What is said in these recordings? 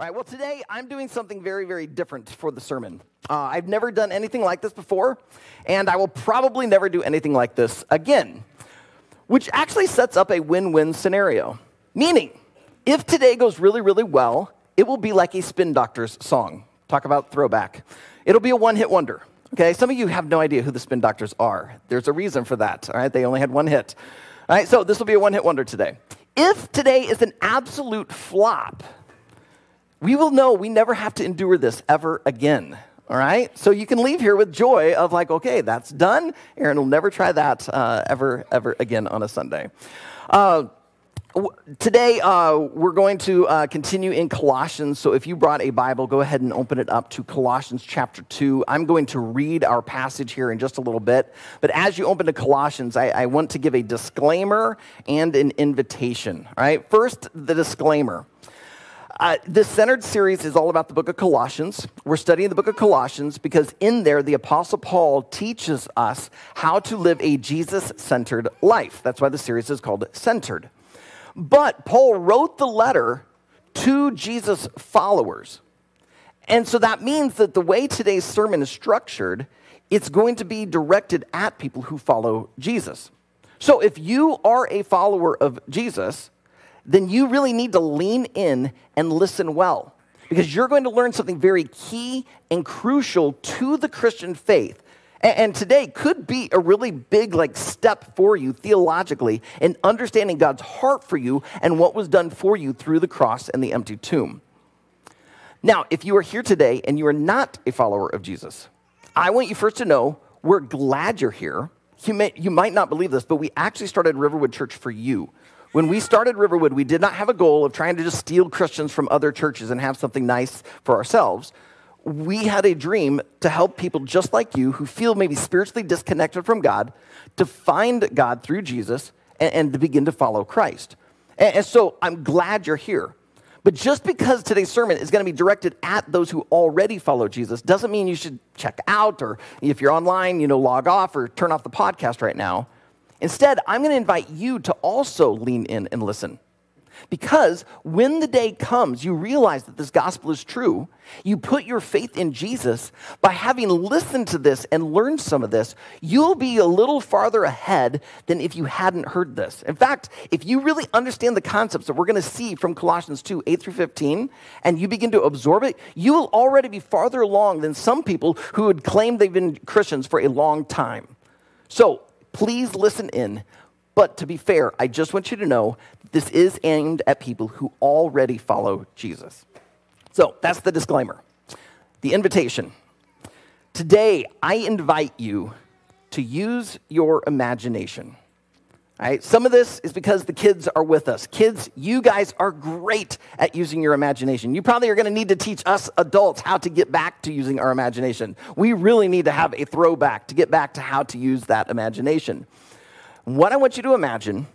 All right, well, today I'm doing something very, very different for the sermon. Uh, I've never done anything like this before, and I will probably never do anything like this again, which actually sets up a win win scenario. Meaning, if today goes really, really well, it will be like a Spin Doctors song. Talk about throwback. It'll be a one hit wonder. Okay, some of you have no idea who the Spin Doctors are. There's a reason for that. All right, they only had one hit. All right, so this will be a one hit wonder today. If today is an absolute flop, we will know we never have to endure this ever again. All right? So you can leave here with joy of like, okay, that's done. Aaron will never try that uh, ever, ever again on a Sunday. Uh, Today, uh, we're going to uh, continue in Colossians. So, if you brought a Bible, go ahead and open it up to Colossians chapter 2. I'm going to read our passage here in just a little bit. But as you open to Colossians, I, I want to give a disclaimer and an invitation. All right? First, the disclaimer. Uh, this centered series is all about the book of Colossians. We're studying the book of Colossians because in there, the Apostle Paul teaches us how to live a Jesus centered life. That's why the series is called Centered. But Paul wrote the letter to Jesus' followers. And so that means that the way today's sermon is structured, it's going to be directed at people who follow Jesus. So if you are a follower of Jesus, then you really need to lean in and listen well because you're going to learn something very key and crucial to the Christian faith. And today could be a really big like step for you theologically in understanding God's heart for you and what was done for you through the cross and the empty tomb. Now, if you are here today and you are not a follower of Jesus, I want you first to know we're glad you're here. You, may, you might not believe this, but we actually started Riverwood Church for you. When we started Riverwood, we did not have a goal of trying to just steal Christians from other churches and have something nice for ourselves. We had a dream to help people just like you who feel maybe spiritually disconnected from God to find God through Jesus and, and to begin to follow Christ. And, and so I'm glad you're here. But just because today's sermon is going to be directed at those who already follow Jesus doesn't mean you should check out or if you're online, you know, log off or turn off the podcast right now. Instead, I'm going to invite you to also lean in and listen. Because when the day comes, you realize that this gospel is true. You put your faith in Jesus. By having listened to this and learned some of this, you'll be a little farther ahead than if you hadn't heard this. In fact, if you really understand the concepts that we're going to see from Colossians 2 8 through 15, and you begin to absorb it, you will already be farther along than some people who would claim they've been Christians for a long time. So, Please listen in. But to be fair, I just want you to know this is aimed at people who already follow Jesus. So that's the disclaimer. The invitation. Today, I invite you to use your imagination. Right? Some of this is because the kids are with us. Kids, you guys are great at using your imagination. You probably are going to need to teach us adults how to get back to using our imagination. We really need to have a throwback to get back to how to use that imagination. What I want you to imagine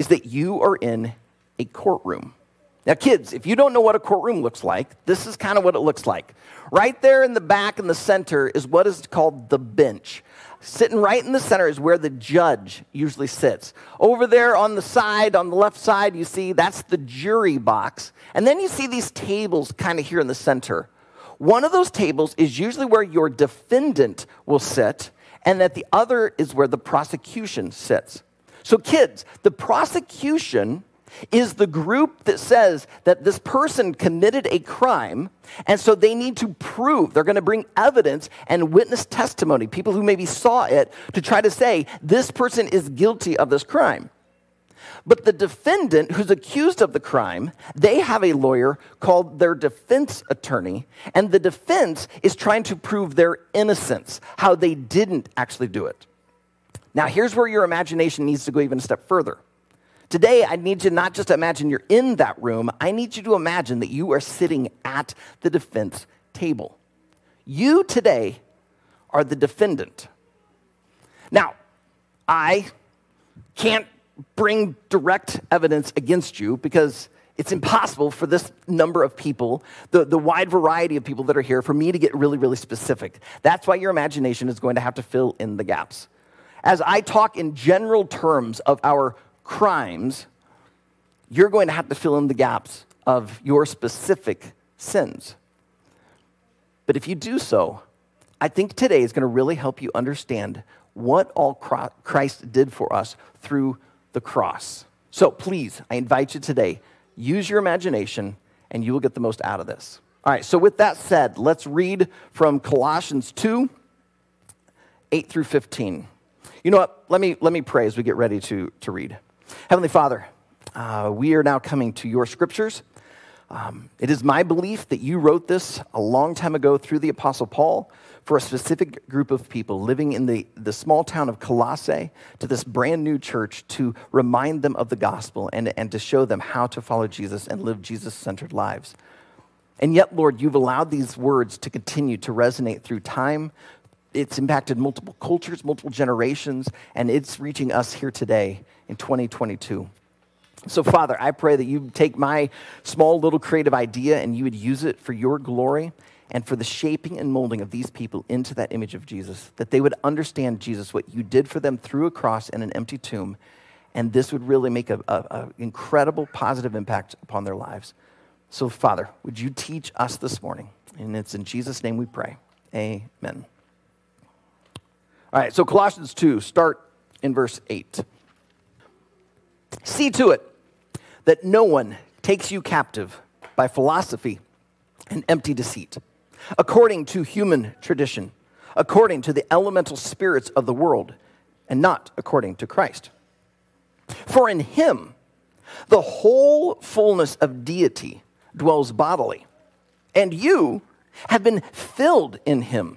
is that you are in a courtroom. Now, kids, if you don't know what a courtroom looks like, this is kind of what it looks like. Right there in the back in the center is what is called the bench. Sitting right in the center is where the judge usually sits. Over there on the side, on the left side, you see that's the jury box. And then you see these tables kind of here in the center. One of those tables is usually where your defendant will sit, and that the other is where the prosecution sits. So, kids, the prosecution is the group that says that this person committed a crime, and so they need to prove, they're going to bring evidence and witness testimony, people who maybe saw it, to try to say this person is guilty of this crime. But the defendant who's accused of the crime, they have a lawyer called their defense attorney, and the defense is trying to prove their innocence, how they didn't actually do it. Now, here's where your imagination needs to go even a step further. Today, I need you not just to imagine you're in that room, I need you to imagine that you are sitting at the defense table. You today are the defendant. Now, I can't bring direct evidence against you because it's impossible for this number of people, the, the wide variety of people that are here, for me to get really, really specific. That's why your imagination is going to have to fill in the gaps. As I talk in general terms of our crimes, you're going to have to fill in the gaps of your specific sins. But if you do so, I think today is going to really help you understand what all Christ did for us through the cross. So please, I invite you today, use your imagination and you will get the most out of this. All right, so with that said, let's read from Colossians 2 8 through 15. You know what? Let me, let me pray as we get ready to, to read. Heavenly Father, uh, we are now coming to your scriptures. Um, it is my belief that you wrote this a long time ago through the Apostle Paul for a specific group of people living in the, the small town of Colossae to this brand new church to remind them of the gospel and, and to show them how to follow Jesus and live Jesus centered lives. And yet, Lord, you've allowed these words to continue to resonate through time. It's impacted multiple cultures, multiple generations, and it's reaching us here today in 2022. So, Father, I pray that you take my small little creative idea and you would use it for your glory and for the shaping and molding of these people into that image of Jesus, that they would understand, Jesus, what you did for them through a cross and an empty tomb, and this would really make an incredible positive impact upon their lives. So, Father, would you teach us this morning? And it's in Jesus' name we pray. Amen. All right, so Colossians 2, start in verse 8. See to it that no one takes you captive by philosophy and empty deceit, according to human tradition, according to the elemental spirits of the world, and not according to Christ. For in him, the whole fullness of deity dwells bodily. And you have been filled in him,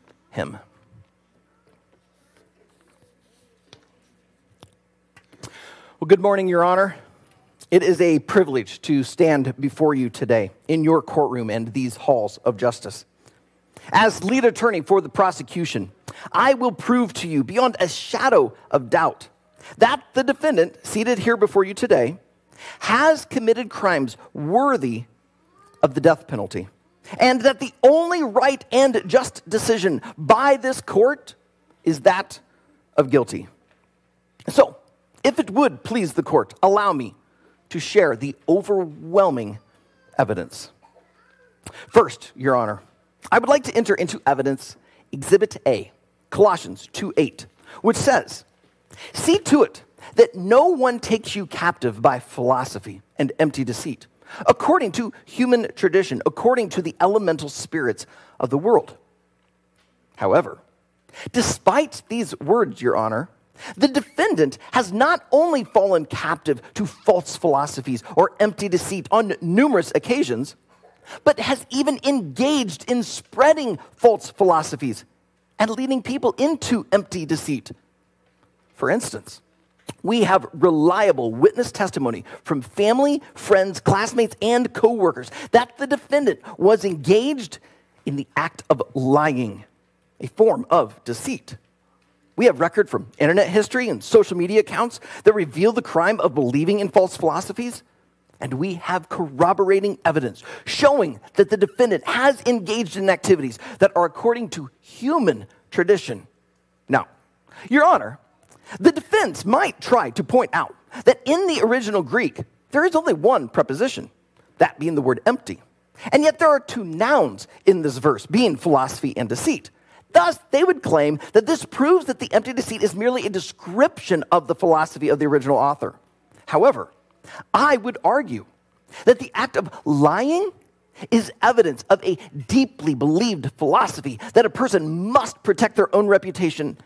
him. Well, good morning, Your Honor. It is a privilege to stand before you today in your courtroom and these halls of justice. As lead attorney for the prosecution, I will prove to you beyond a shadow of doubt that the defendant seated here before you today has committed crimes worthy of the death penalty, and that the only right and just decision by this court is that of guilty. So, if it would please the court, allow me to share the overwhelming evidence. First, Your Honor, I would like to enter into evidence Exhibit A, Colossians 2 8, which says, See to it that no one takes you captive by philosophy and empty deceit according to human tradition, according to the elemental spirits of the world. However, despite these words, Your Honor, the defendant has not only fallen captive to false philosophies or empty deceit on numerous occasions, but has even engaged in spreading false philosophies and leading people into empty deceit. For instance, we have reliable witness testimony from family, friends, classmates, and coworkers that the defendant was engaged in the act of lying, a form of deceit. We have record from internet history and social media accounts that reveal the crime of believing in false philosophies. And we have corroborating evidence showing that the defendant has engaged in activities that are according to human tradition. Now, Your Honor, the defense might try to point out that in the original Greek, there is only one preposition, that being the word empty. And yet there are two nouns in this verse, being philosophy and deceit. Thus, they would claim that this proves that the empty deceit is merely a description of the philosophy of the original author. However, I would argue that the act of lying is evidence of a deeply believed philosophy that a person must protect their own reputation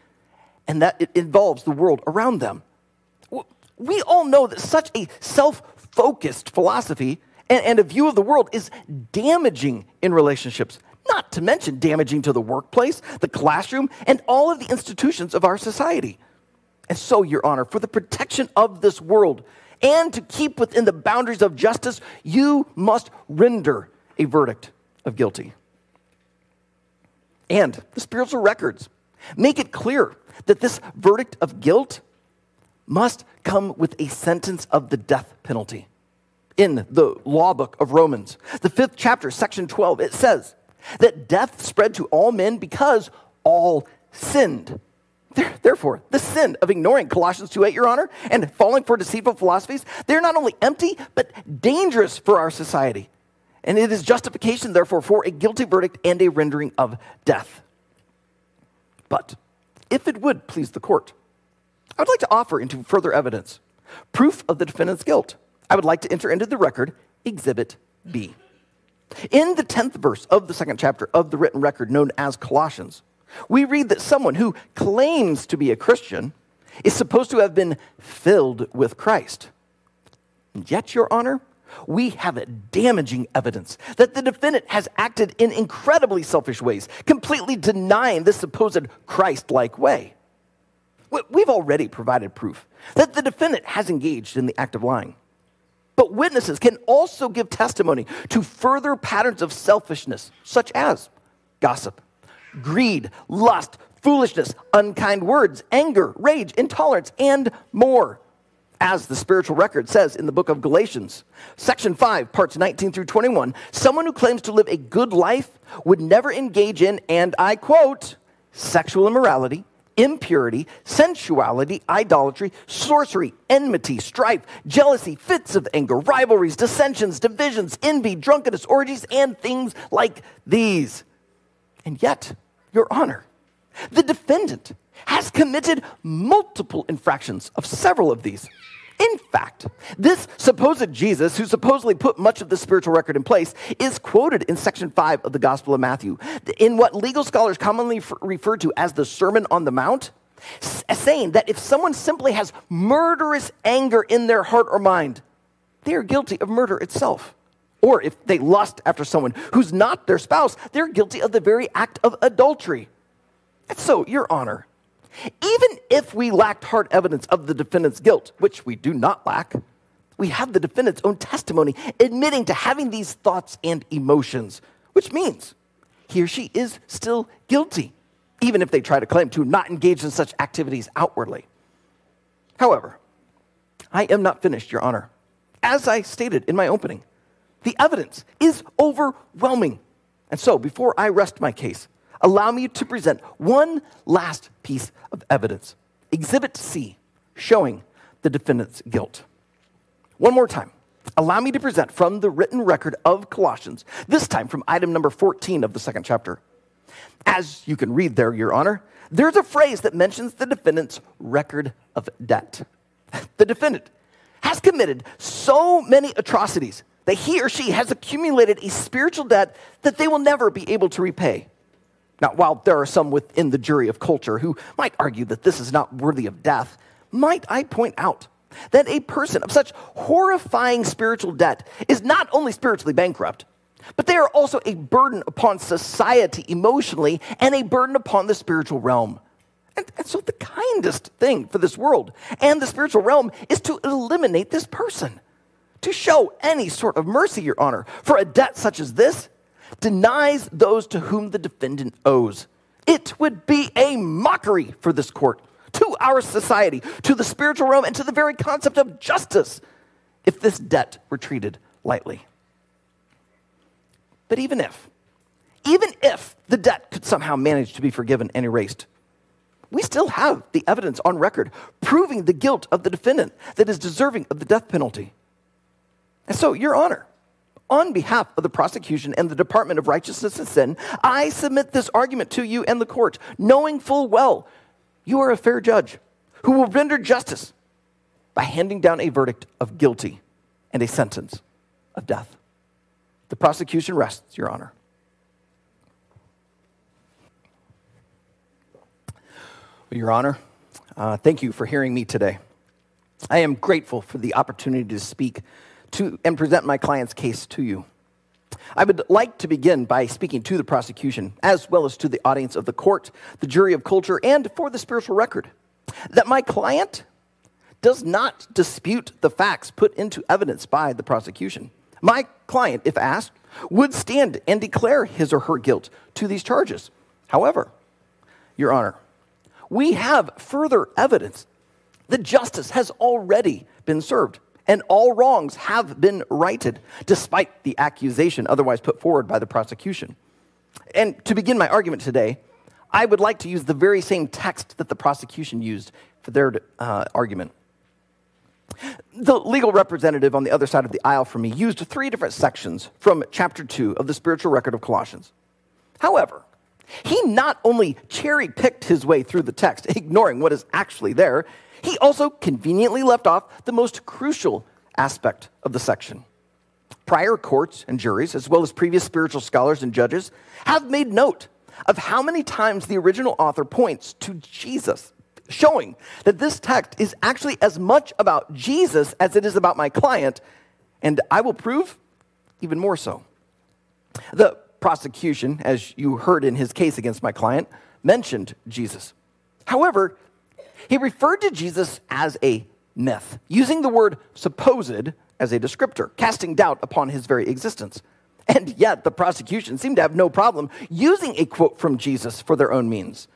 and that it involves the world around them. We all know that such a self focused philosophy and, and, a view of the world is damaging in relationships, not to mention damaging to the workplace, the classroom, and all of the institutions of our society. And so, Your Honor, for the protection of this world and to keep within the boundaries of justice, you must render a verdict of guilty. And the spiritual records make it clear that this verdict of guilt must come with a sentence of the death penalty. In the law book of Romans, the fifth chapter, section 12, it says that death spread to all men because all sinned. Therefore, the sin of ignoring Colossians 2:8, Your Honor, and falling for deceitful philosophies, they're not only empty, but dangerous for our society. And it is justification, therefore, for a guilty verdict and a rendering of death. But if it would please the court, I would like to offer into further evidence proof of the defendant's guilt. I would like to enter into the record Exhibit B. In the 10th verse of the second chapter of the written record known as Colossians, we read that someone who claims to be a Christian is supposed to have been filled with Christ. And yet, Your Honor, we have damaging evidence that the defendant has acted in incredibly selfish ways, completely denying this supposed Christ like way. We've already provided proof that the defendant has engaged in the act of lying. But witnesses can also give testimony to further patterns of selfishness, such as gossip, greed, lust, foolishness, unkind words, anger, rage, intolerance, and more as the spiritual record says in the book of Galatians, section 5, parts 19 through 21, someone who claims to live a good life would never engage in, and I quote, sexual immorality, impurity, sensuality, idolatry, sorcery, enmity, strife, jealousy, fits of anger, rivalries, dissensions, divisions, envy, drunkenness, orgies, and things like these. And yet, Your Honor, the defendant has committed multiple infractions of several of these. In fact, this supposed Jesus, who supposedly put much of the spiritual record in place, is quoted in section 5 of the Gospel of Matthew in what legal scholars commonly refer to as the Sermon on the Mount, saying that if someone simply has murderous anger in their heart or mind, they are guilty of murder itself. Or if they lust after someone who's not their spouse, they're guilty of the very act of adultery. And so, Your Honor, even if we lacked hard evidence of the defendant's guilt, which we do not lack, we have the defendant's own testimony admitting to having these thoughts and emotions, which means he or she is still guilty, even if they try to claim to not engage in such activities outwardly. However, I am not finished, Your Honor. As I stated in my opening, the evidence is overwhelming. And so, before I rest my case, allow me to present one last piece of evidence Exhibit C, showing the defendant's guilt. One more time. Allow me to present from the written record of Colossians, this time from item number 14 of the second chapter. As you can read there, Your Honor, there's a phrase that mentions the defendant's record of debt. The defendant has committed so many atrocities that he or she has accumulated a spiritual debt that they will never be able to repay. Now, while there are some within the jury of culture who might argue that this is not worthy of death, might I point out that a person of such horrifying spiritual debt is not only spiritually bankrupt, but they are also a burden upon society emotionally and a burden upon the spiritual realm. And, and, so, the kindest thing for this world and the spiritual realm is to eliminate this person. To show any sort of mercy, Your Honor, for a debt such as this denies those to whom the defendant owes. It would be a mockery for this court, to our society, to the spiritual realm, and to the very concept of justice if this debt were treated lightly. But even if, even if the debt could somehow manage to be forgiven and erased, we still have the evidence on record proving the guilt of the defendant that is deserving of the death penalty. And so, Your Honor, on behalf of the prosecution and the Department of Righteousness and Sin, I submit this argument to you and the court, knowing full well you are a fair judge who will render justice by handing down a verdict of guilty and a sentence of death. The prosecution rests, Your Honor. Well, Your Honor, uh, thank you for hearing me today. I am grateful for the opportunity to speak to and present my client's case to you. I would like to begin by speaking to the prosecution, as well as to the audience of the court, the jury of culture, and for the spiritual record, that my client does not dispute the facts put into evidence by the prosecution. My client, if asked, would stand and declare his or her guilt to these charges. However, Your Honor, we have further evidence that justice has already been served and all wrongs have been righted, despite the accusation otherwise put forward by the prosecution. And to begin my argument today, I would like to use the very same text that the prosecution used for their uh, argument. The legal representative on the other side of the aisle from me used three different sections from chapter 2 of the spiritual record of Colossians. However, he not only cherry picked his way through the text, ignoring what is actually there, he also conveniently left off the most crucial aspect of the section. Prior courts and juries, as well as previous spiritual scholars and judges, have made note of how many times the original author points to Jesus, showing that this text is actually as much about Jesus as it is about my client, and I will prove even more so. The prosecution, as you heard in his case against my client, mentioned Jesus. However, he referred to Jesus as a myth, using the word supposed as a descriptor, casting doubt upon his very existence. And yet, the prosecution seemed to have no problem using a quote from Jesus for their own means.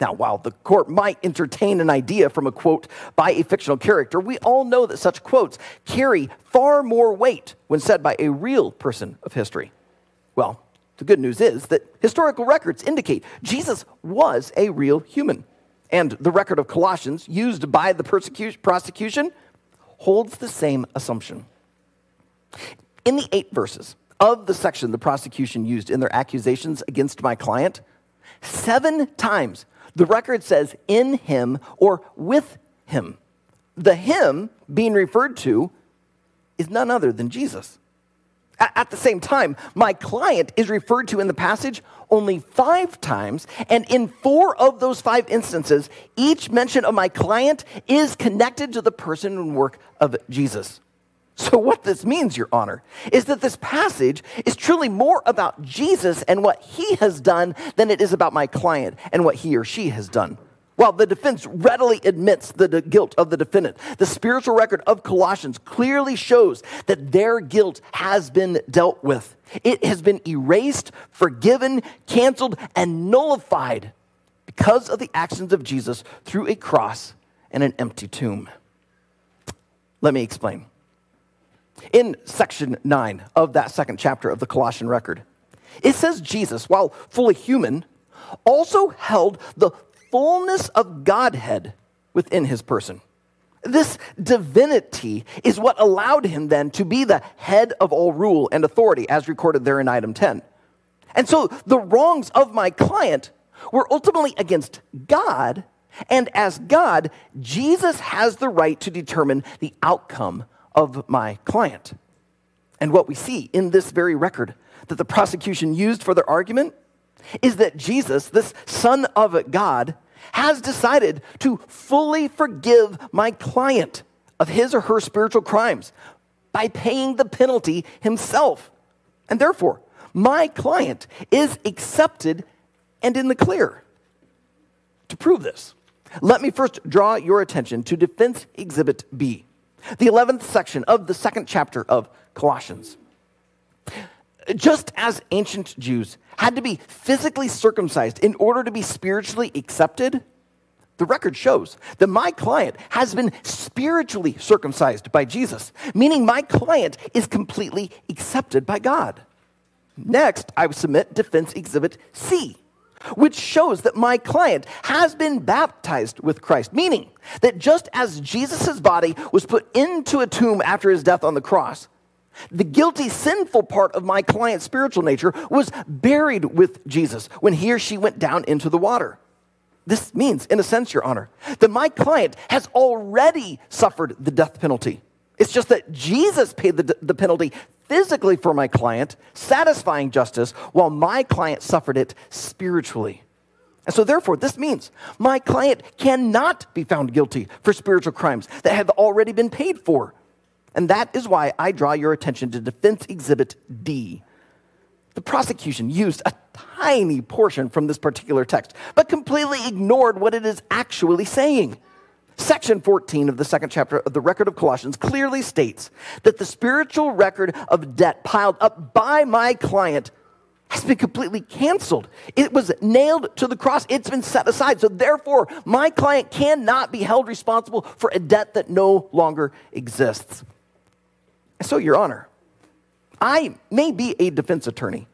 Now, while the court might entertain an idea from a quote by a fictional character, we all know that such quotes carry far more weight when said by a real person of history. Well, the good news is that historical records indicate Jesus was a real human and the record of Colossians used by the prosecution holds the same assumption. In the eight verses of the section the prosecution used in their accusations against my client, seven times the record says in him or with him. The him being referred to is none other than Jesus. At the same time, my client is referred to in the passage only five times, and in four of those five instances, each mention of my client is connected to the person and work of Jesus. So, what this means, Your Honor, is that this passage is truly more about Jesus and what he has done than it is about my client and what he or she has done. While the defense readily admits the guilt of the defendant, the spiritual record of Colossians clearly shows that their guilt has been dealt with. It has been erased, forgiven, canceled, and nullified because of the actions of Jesus through a cross and an empty tomb. Let me explain. In section 9 of that second chapter of the Colossian record, it says Jesus, while fully human, also held the fullness of Godhead within his person. This divinity is what allowed him then to be the head of all rule and authority, as recorded there in item 10. And so the wrongs of my client were ultimately against God, and as God, Jesus has the right to determine the outcome of my client. And what we see in this very record that the prosecution used for their argument is that Jesus, this Son of God, has decided to fully forgive my client of his or her spiritual crimes by paying the penalty himself. And therefore, my client is accepted and in the clear. To prove this, let me first draw your attention to Defense Exhibit B, the 11th section of the second chapter of Colossians. Just as ancient Jews had to be physically circumcised in order to be spiritually accepted, the record shows that my client has been spiritually circumcised by Jesus, meaning my client is completely accepted by God. Next, I submit Defense Exhibit C, which shows that my client has been baptized with Christ, meaning that just as Jesus' body was put into a tomb after his death on the cross, the guilty, sinful part of my client's spiritual nature was buried with Jesus when he or she went down into the water. This means, in a sense, Your Honor, that my client has already suffered the death penalty. It's just that Jesus paid the, the penalty physically for my client, satisfying justice, while my client suffered it spiritually. And so, therefore, this means my client cannot be found guilty for spiritual crimes that have already been paid for. And that is why I draw your attention to Defense Exhibit D. The prosecution used a tiny portion from this particular text, but completely ignored what it is actually saying. Section 14 of the second chapter of the record of Colossians clearly states that the spiritual record of debt piled up by my client has been completely canceled. It was nailed to the cross, it's been set aside. So, therefore, my client cannot be held responsible for a debt that no longer exists. So, Your Honor, I may be a defense attorney,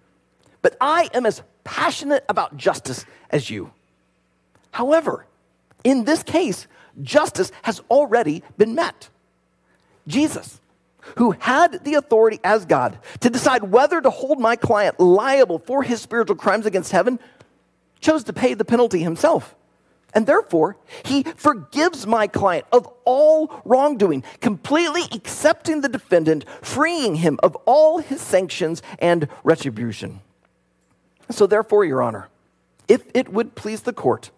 but I am as passionate about justice as you. However, in this case, justice has already been met. Jesus, who had the authority as God to decide whether to hold my client liable for his spiritual crimes against heaven, chose to pay the penalty himself. And therefore, he forgives my client of all wrongdoing, completely accepting the defendant, freeing him of all his sanctions and retribution. So, therefore, Your Honor, if it would please the court,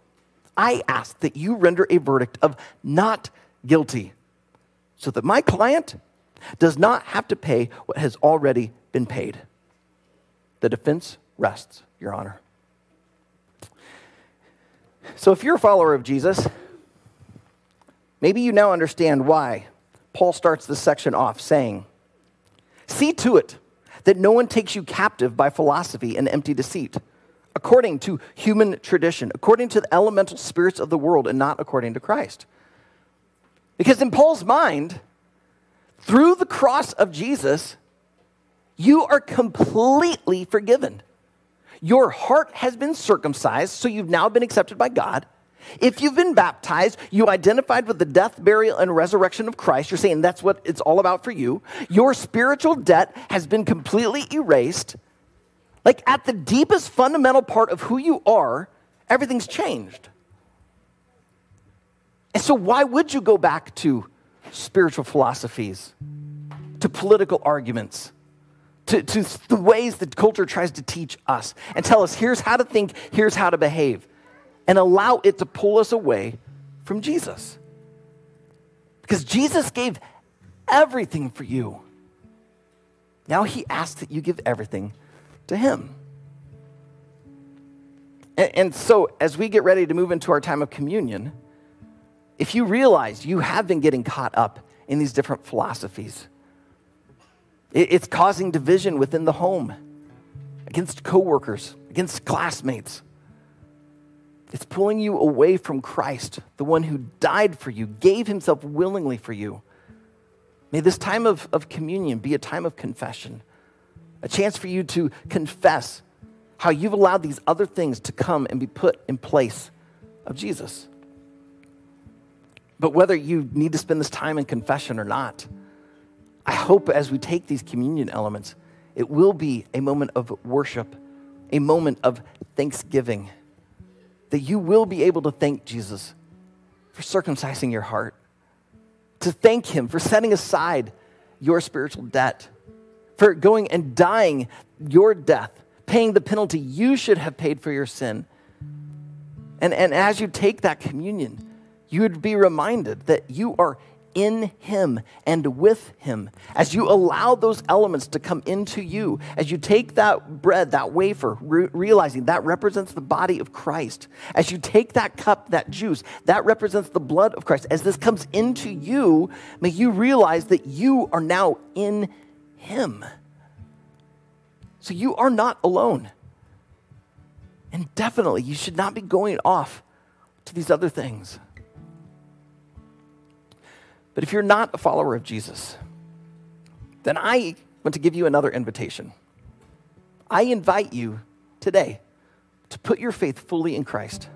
I ask that you render a verdict of not guilty so that my client does not have to pay what has already been paid. The defense rests, Your Honor. So, if you're a follower of Jesus, maybe you now understand why Paul starts this section off saying, See to it that no one takes you captive by philosophy and empty deceit, according to human tradition, according to the elemental spirits of the world, and not according to Christ. Because in Paul's mind, through the cross of Jesus, you are completely forgiven. Your heart has been circumcised, so you've now been accepted by God. If you've been baptized, you identified with the death, burial, and resurrection of Christ. You're saying that's what it's all about for you. Your spiritual debt has been completely erased. Like at the deepest fundamental part of who you are, everything's changed. And so, why would you go back to spiritual philosophies, to political arguments, to, to the ways that culture tries to teach us and tell us here's how to think, here's how to behave, and allow it to pull us away from Jesus. Because Jesus gave everything for you. Now he asks that you give everything to him. And, and, so, as we get ready to move into our time of communion, if you realize you have been getting caught up in these different philosophies, it's causing division within the home, against coworkers, against classmates. It's pulling you away from Christ, the one who died for you, gave himself willingly for you. May this time of, of communion be a time of confession, a chance for you to confess how you've allowed these other things to come and be put in place of Jesus. But whether you need to spend this time in confession or not, I hope as we take these communion elements, it will be a moment of worship, a moment of thanksgiving, that you will be able to thank Jesus for circumcising your heart, to thank Him for setting aside your spiritual debt, for going and dying your death, paying the penalty you should have paid for your sin. And, and as you take that communion, you would be reminded that you are in Him and with Him. As you allow those elements to come into you, as you take that bread, that wafer, re- realizing that represents the body of Christ, as you take that cup, that juice, that represents the blood of Christ, as this comes into you, may you realize that you are now in Him. So you are not alone. And definitely, you should not be going off to these other things. But if you're not a follower of Jesus, then I want to give you another invitation. I invite you today to put your faith fully in Christ.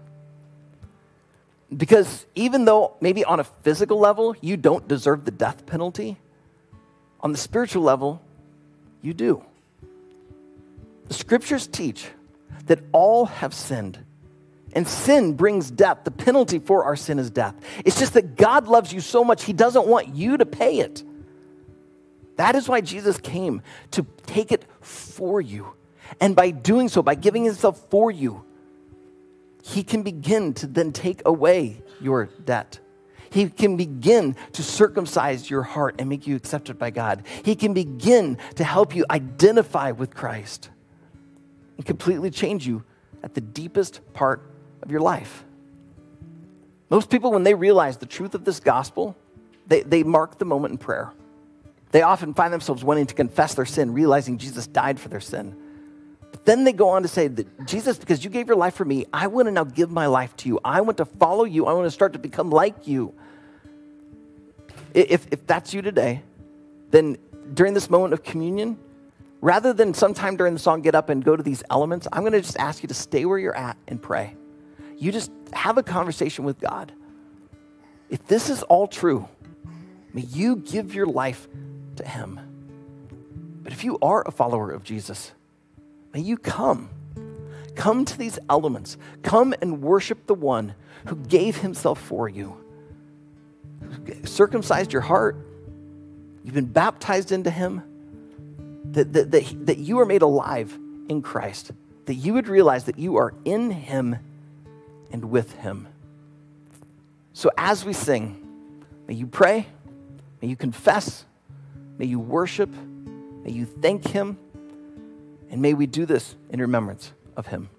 Because even though maybe on a physical level you don't deserve the death penalty, on the spiritual level, you do. The scriptures teach that all have sinned and sin brings death. The penalty for our sin is death. It's just that God loves you so much, He doesn't want you to pay it. That is why Jesus came to take it for you. And by doing so, by giving himself for you, he can begin to then take away your debt. He can begin to circumcise your heart and make you accepted by God. He can begin to help you identify with Christ and completely change you at the deepest part of your life. Most people, when they realize the truth of this gospel, they, they mark the moment in prayer. They often find themselves wanting to confess their sin, realizing Jesus died for their sin. But then they go on to say that Jesus, because you gave your life for me, I want to now give my life to you. I want to follow you. I want to start to become like you. If, if that's you today, then during this moment of communion, rather than sometime during the song get up and go to these elements, I'm going to just ask you to stay where you're at and pray. You just have a conversation with God. If this is all true, may you give your life to Him. But if you are a follower of Jesus, may you come. Come to these elements. Come and worship the one who gave Himself for you circumcised your heart, you've been baptized into Him, that, that, that, that you are made alive in Christ, that you would realize that you are in Him and with Him. So as we sing, may you pray, may you confess, may you worship, may you thank Him, and may we do this in remembrance of Him.